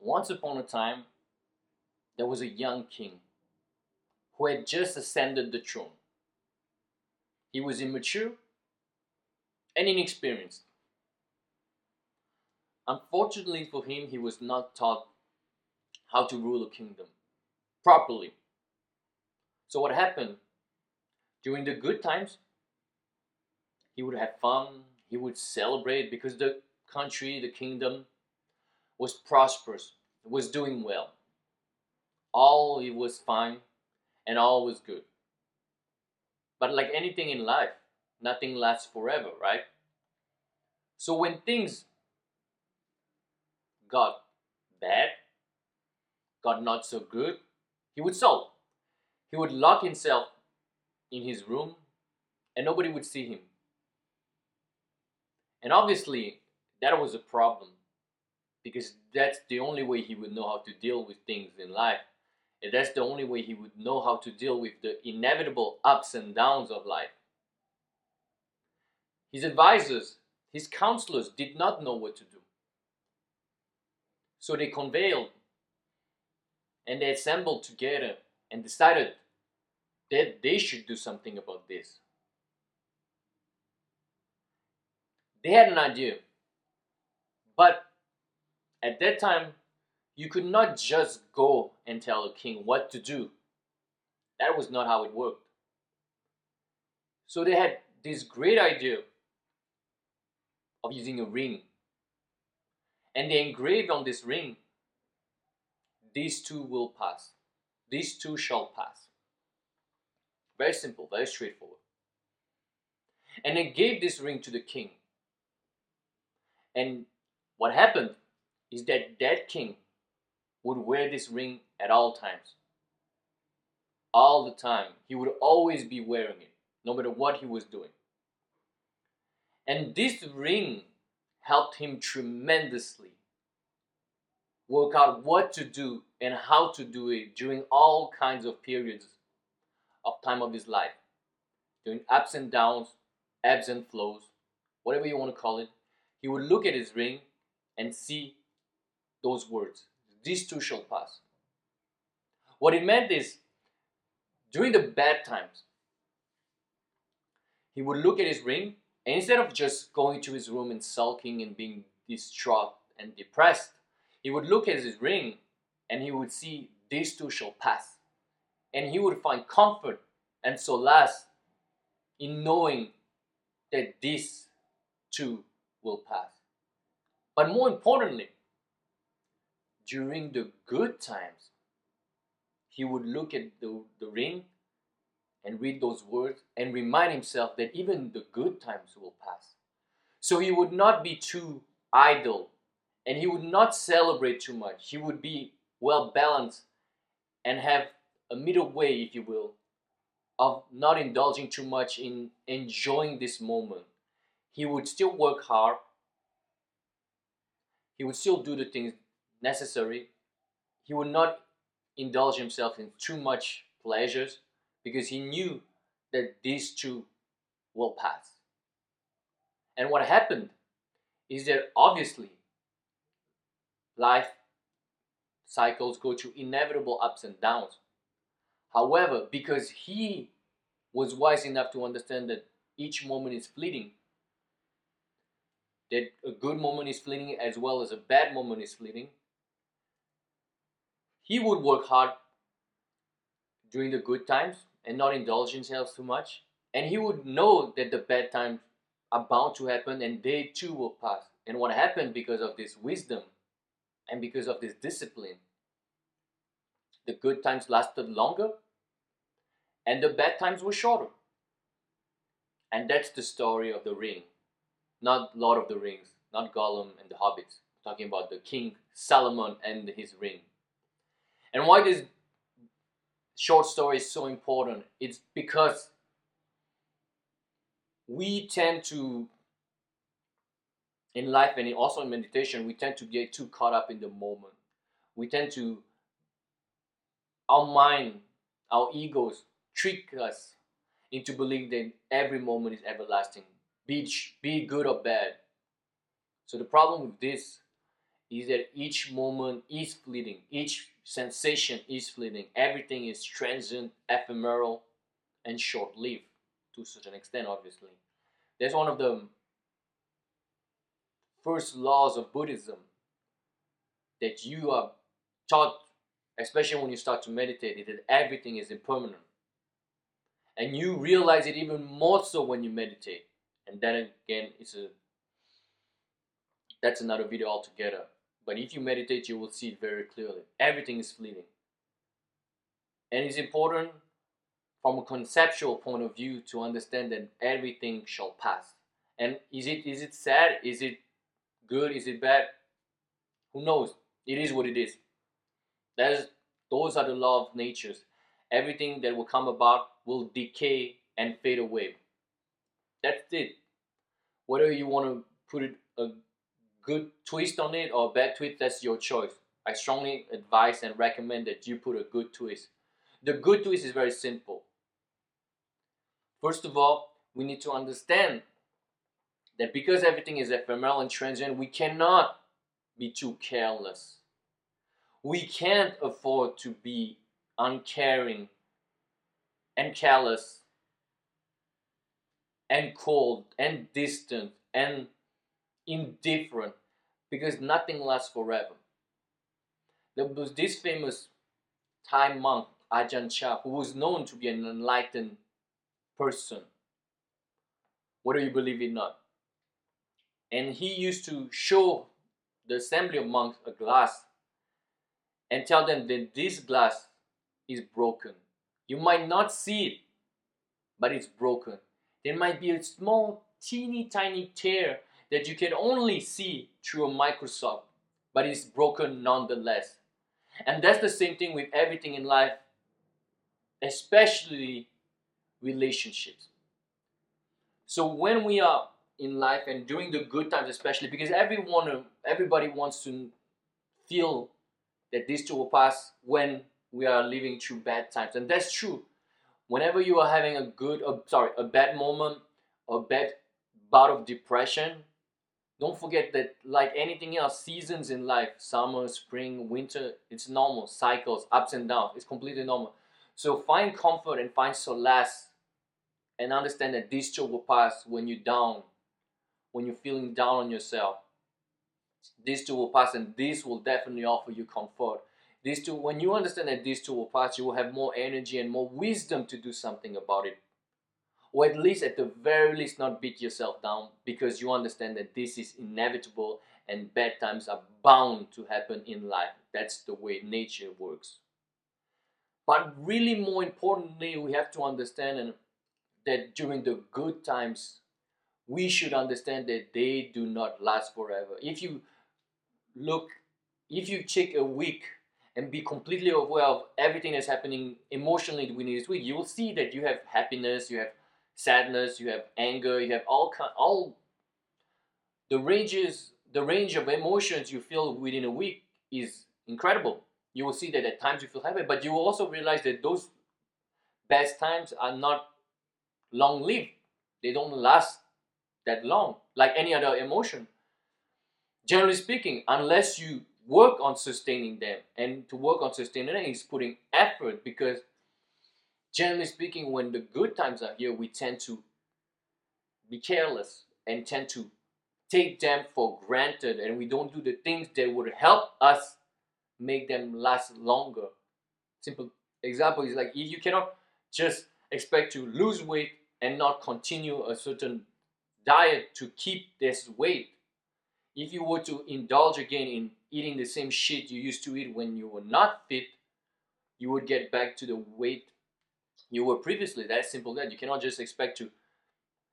once upon a time, there was a young king who had just ascended the throne. He was immature and inexperienced. Unfortunately for him, he was not taught how to rule a kingdom properly. So, what happened? During the good times, he would have fun, he would celebrate because the country, the kingdom, was prosperous, was doing well. All it was fine and all was good. But like anything in life, nothing lasts forever, right? So when things got bad, got not so good, he would sulk. He would lock himself in his room and nobody would see him. And obviously, that was a problem because that's the only way he would know how to deal with things in life. And that's the only way he would know how to deal with the inevitable ups and downs of life. His advisors, his counselors did not know what to do. So they convened and they assembled together and decided that they should do something about this. They had an idea, but at that time, you could not just go and tell a king what to do. That was not how it worked. So they had this great idea of using a ring. And they engraved on this ring, these too will pass. These too shall pass. Very simple, very straightforward. And they gave this ring to the king. And what happened is that that king would wear this ring at all times. All the time. He would always be wearing it, no matter what he was doing. And this ring helped him tremendously work out what to do and how to do it during all kinds of periods of time of his life. During ups and downs, ebbs and flows, whatever you want to call it, he would look at his ring and see those words. These too shall pass. What it meant is, during the bad times, he would look at his ring, and instead of just going to his room and sulking and being distraught and depressed, he would look at his ring and he would see these too shall pass. And he would find comfort and solace in knowing that these too will pass. But more importantly, during the good times, he would look at the, the ring and read those words and remind himself that even the good times will pass. So he would not be too idle and he would not celebrate too much. He would be well balanced and have a middle way, if you will, of not indulging too much in enjoying this moment. He would still work hard. He would still do the things necessary. He would not indulge himself in too much pleasures because he knew that these too will pass. And what happened is that obviously life cycles go through inevitable ups and downs. However, because he was wise enough to understand that each moment is fleeting, that a good moment is fleeting as well as a bad moment is fleeting, he would work hard during the good times and not indulge himself too much. And he would know that the bad times are bound to happen and they too will pass. And what happened because of this wisdom and because of this discipline, the good times lasted longer and the bad times were shorter. And that's the story of the ring. Not Lord of the Rings, not Gollum and the Hobbits. I'm talking about the King Solomon and his ring. And why this short story is so important? It's because we tend to, in life and also in meditation, we tend to get too caught up in the moment. We tend to, our mind, our egos trick us into believing that every moment is everlasting, be be good or bad. So the problem with this is that each moment is fleeting, each sensation is fleeting, everything is transient, ephemeral, and short lived to such an extent, obviously. That's one of the first laws of Buddhism that you are taught, especially when you start to meditate, that everything is impermanent. And you realize it even more so when you meditate. And then again, it's a that's another video altogether. But if you meditate, you will see it very clearly. Everything is fleeting. And it's important from a conceptual point of view to understand that everything shall pass. And is it is it sad? Is it good? Is it bad? Who knows? It is what it is. That's those are the law of natures. Everything that will come about will decay and fade away. That's it. Whether you want to put it a good twist on it or bad twist, that's your choice. I strongly advise and recommend that you put a good twist. The good twist is very simple. First of all, we need to understand that because everything is ephemeral and transient, we cannot be too careless. We can't afford to be uncaring and callous and cold and distant and indifferent because nothing lasts forever. There was this famous Thai monk, Ajahn Chah, who was known to be an enlightened person, whether you believe it or not. And he used to show the assembly of monks a glass and tell them that this glass is broken. You might not see it, but it's broken. There might be a small, teeny tiny tear that you can only see through a microscope, but it's broken nonetheless. And that's the same thing with everything in life, especially relationships. So when we are in life and during the good times, especially because everyone, everybody wants to feel that this too will pass when we are living through bad times, and that's true. Whenever you are having a good, uh, sorry, a bad moment, a bad bout of depression, don't forget that like anything else, seasons in life, summer, spring, winter, it's normal. Cycles, ups and downs, it's completely normal. So find comfort and find solace and understand that this too will pass when you're down, when you're feeling down on yourself. This too will pass and this will definitely offer you comfort. these too when you understand that these too will pass, you will have more energy and more wisdom to do something about it. Or at least, at the very least, not beat yourself down because you understand that this is inevitable and bad times are bound to happen in life. That's the way nature works. But really, more importantly, we have to understand that during the good times, we should understand that they do not last forever. If you look, if you check a week and be completely aware of everything that's happening emotionally within this week, you will see that you have happiness, you have sadness, you have anger, you have all kind, all the ranges, the range of emotions you feel within a week is incredible. You will see that at times you feel happy, but you will also realize that those best times are not long lived. They don't last that long, like any other emotion. Generally speaking, unless you work on sustaining them, and to work on sustaining them is putting effort because, generally speaking, when the good times are here, we tend to be careless and tend to take them for granted, and we don't do the things that would help us make them last longer. Simple example is like if you cannot just expect to lose weight and not continue a certain diet to keep this weight. If you were to indulge again in eating the same shit you used to eat when you were not fit, you would get back to the weight you were previously. That's simple that you cannot just expect to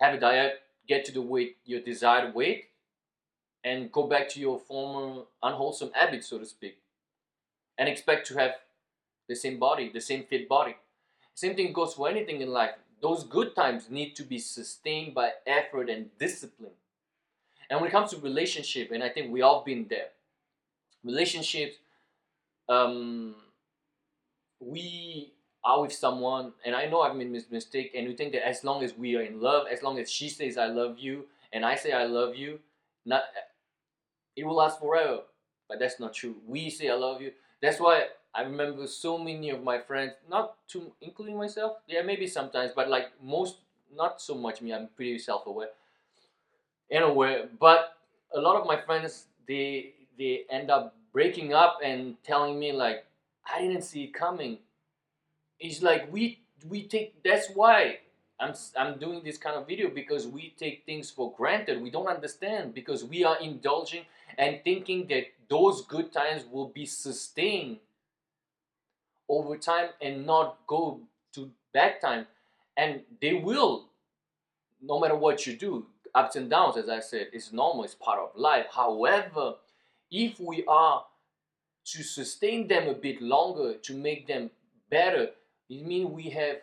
have a diet, get to the weight, your desired weight, and go back to your former unwholesome habits, so to speak, and expect to have the same body, the same fit body. Same thing goes for anything in life those good times need to be sustained by effort and discipline. And when it comes to relationship, and I think we all been there, relationships, um, we are with someone, and I know I've made this mistake, and you think that as long as we are in love, as long as she says I love you, and I say I love you, not it will last forever. but that's not true. We say I love you. That's why I remember so many of my friends, not to including myself. Yeah, maybe sometimes, but like most, not so much me. I'm pretty self-aware and aware. But a lot of my friends, they they end up breaking up and telling me like, I didn't see it coming. It's like we we take. That's why I'm I'm doing this kind of video because we take things for granted. We don't understand because we are indulging and thinking that those good times will be sustained over time and not go to bad time and they will no matter what you do ups and downs as i said it's normal it's part of life however if we are to sustain them a bit longer to make them better it means we have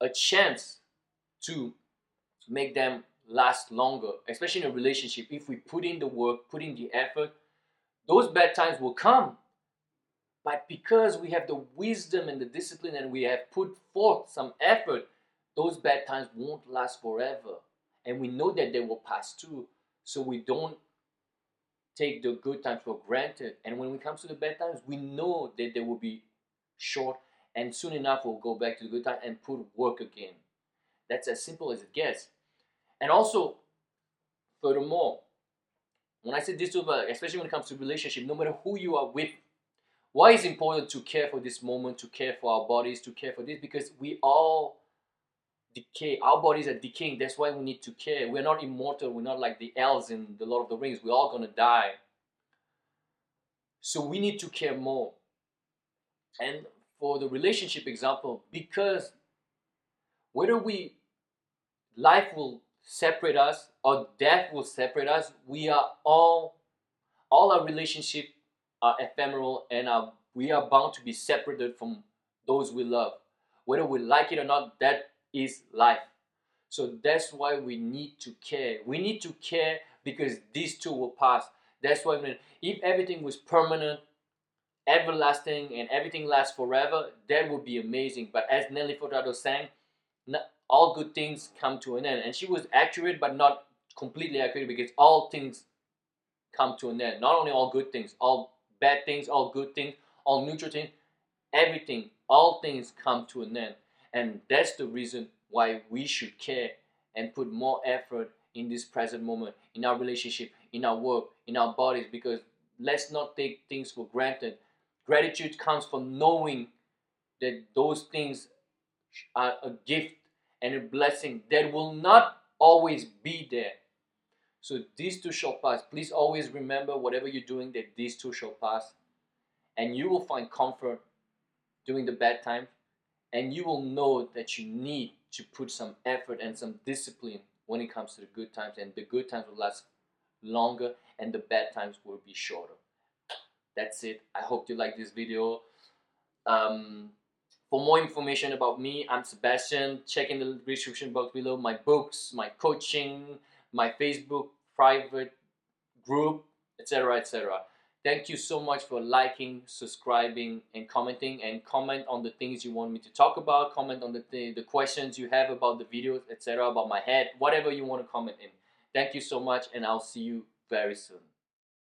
a chance to make them last longer, especially in a relationship. If we put in the work, put in the effort, those bad times will come. But because we have the wisdom and the discipline and we have put forth some effort, those bad times won't last forever. And we know that they will pass too. So we don't take the good times for granted. And when it comes to the bad times, we know that they will be short and soon enough we'll go back to the good time and put work again. That's as simple as it gets. And also, furthermore, when I say this to uh, especially when it comes to relationship, no matter who you are with, why is important to care for this moment, to care for our bodies, to care for this? Because we all decay. Our bodies are decaying. That's why we need to care. We're not immortal. We're not like the elves in the Lord of the Rings. We're all gonna die. So we need to care more. And for the relationship example, because whether we life will separate us or death will separate us. We are all, all our relationships are ephemeral and are, we are bound to be separated from those we love. Whether we like it or not, that is life. So that's why we need to care. We need to care because these too will pass. That's why if everything was permanent, everlasting, and everything lasts forever, that would be amazing. But as Nelly Furtado sang, all good things come to an end. And she was accurate, but not completely accurate because all things come to an end. Not only all good things, all bad things, all good things, all neutral things, everything, all things come to an end. And that's the reason why we should care and put more effort in this present moment, in our relationship, in our work, in our bodies, because let's not take things for granted. Gratitude comes from knowing that those things are a gift and a blessing that will not always be there. So these too shall pass. Please always remember whatever you're doing that these too shall pass. And you will find comfort during the bad times. And you will know that you need to put some effort and some discipline when it comes to the good times. And the good times will last longer and the bad times will be shorter. That's it. I hope you like this video. Um, for more information about me, I'm Sebastian. Check in the description box below my books, my coaching, my Facebook private group, etc. etc. Thank you so much for liking, subscribing, and commenting. And comment on the things you want me to talk about. Comment on the th the questions you have about the videos, etc. About my head, whatever you want to comment in. Thank you so much, and I'll see you very soon.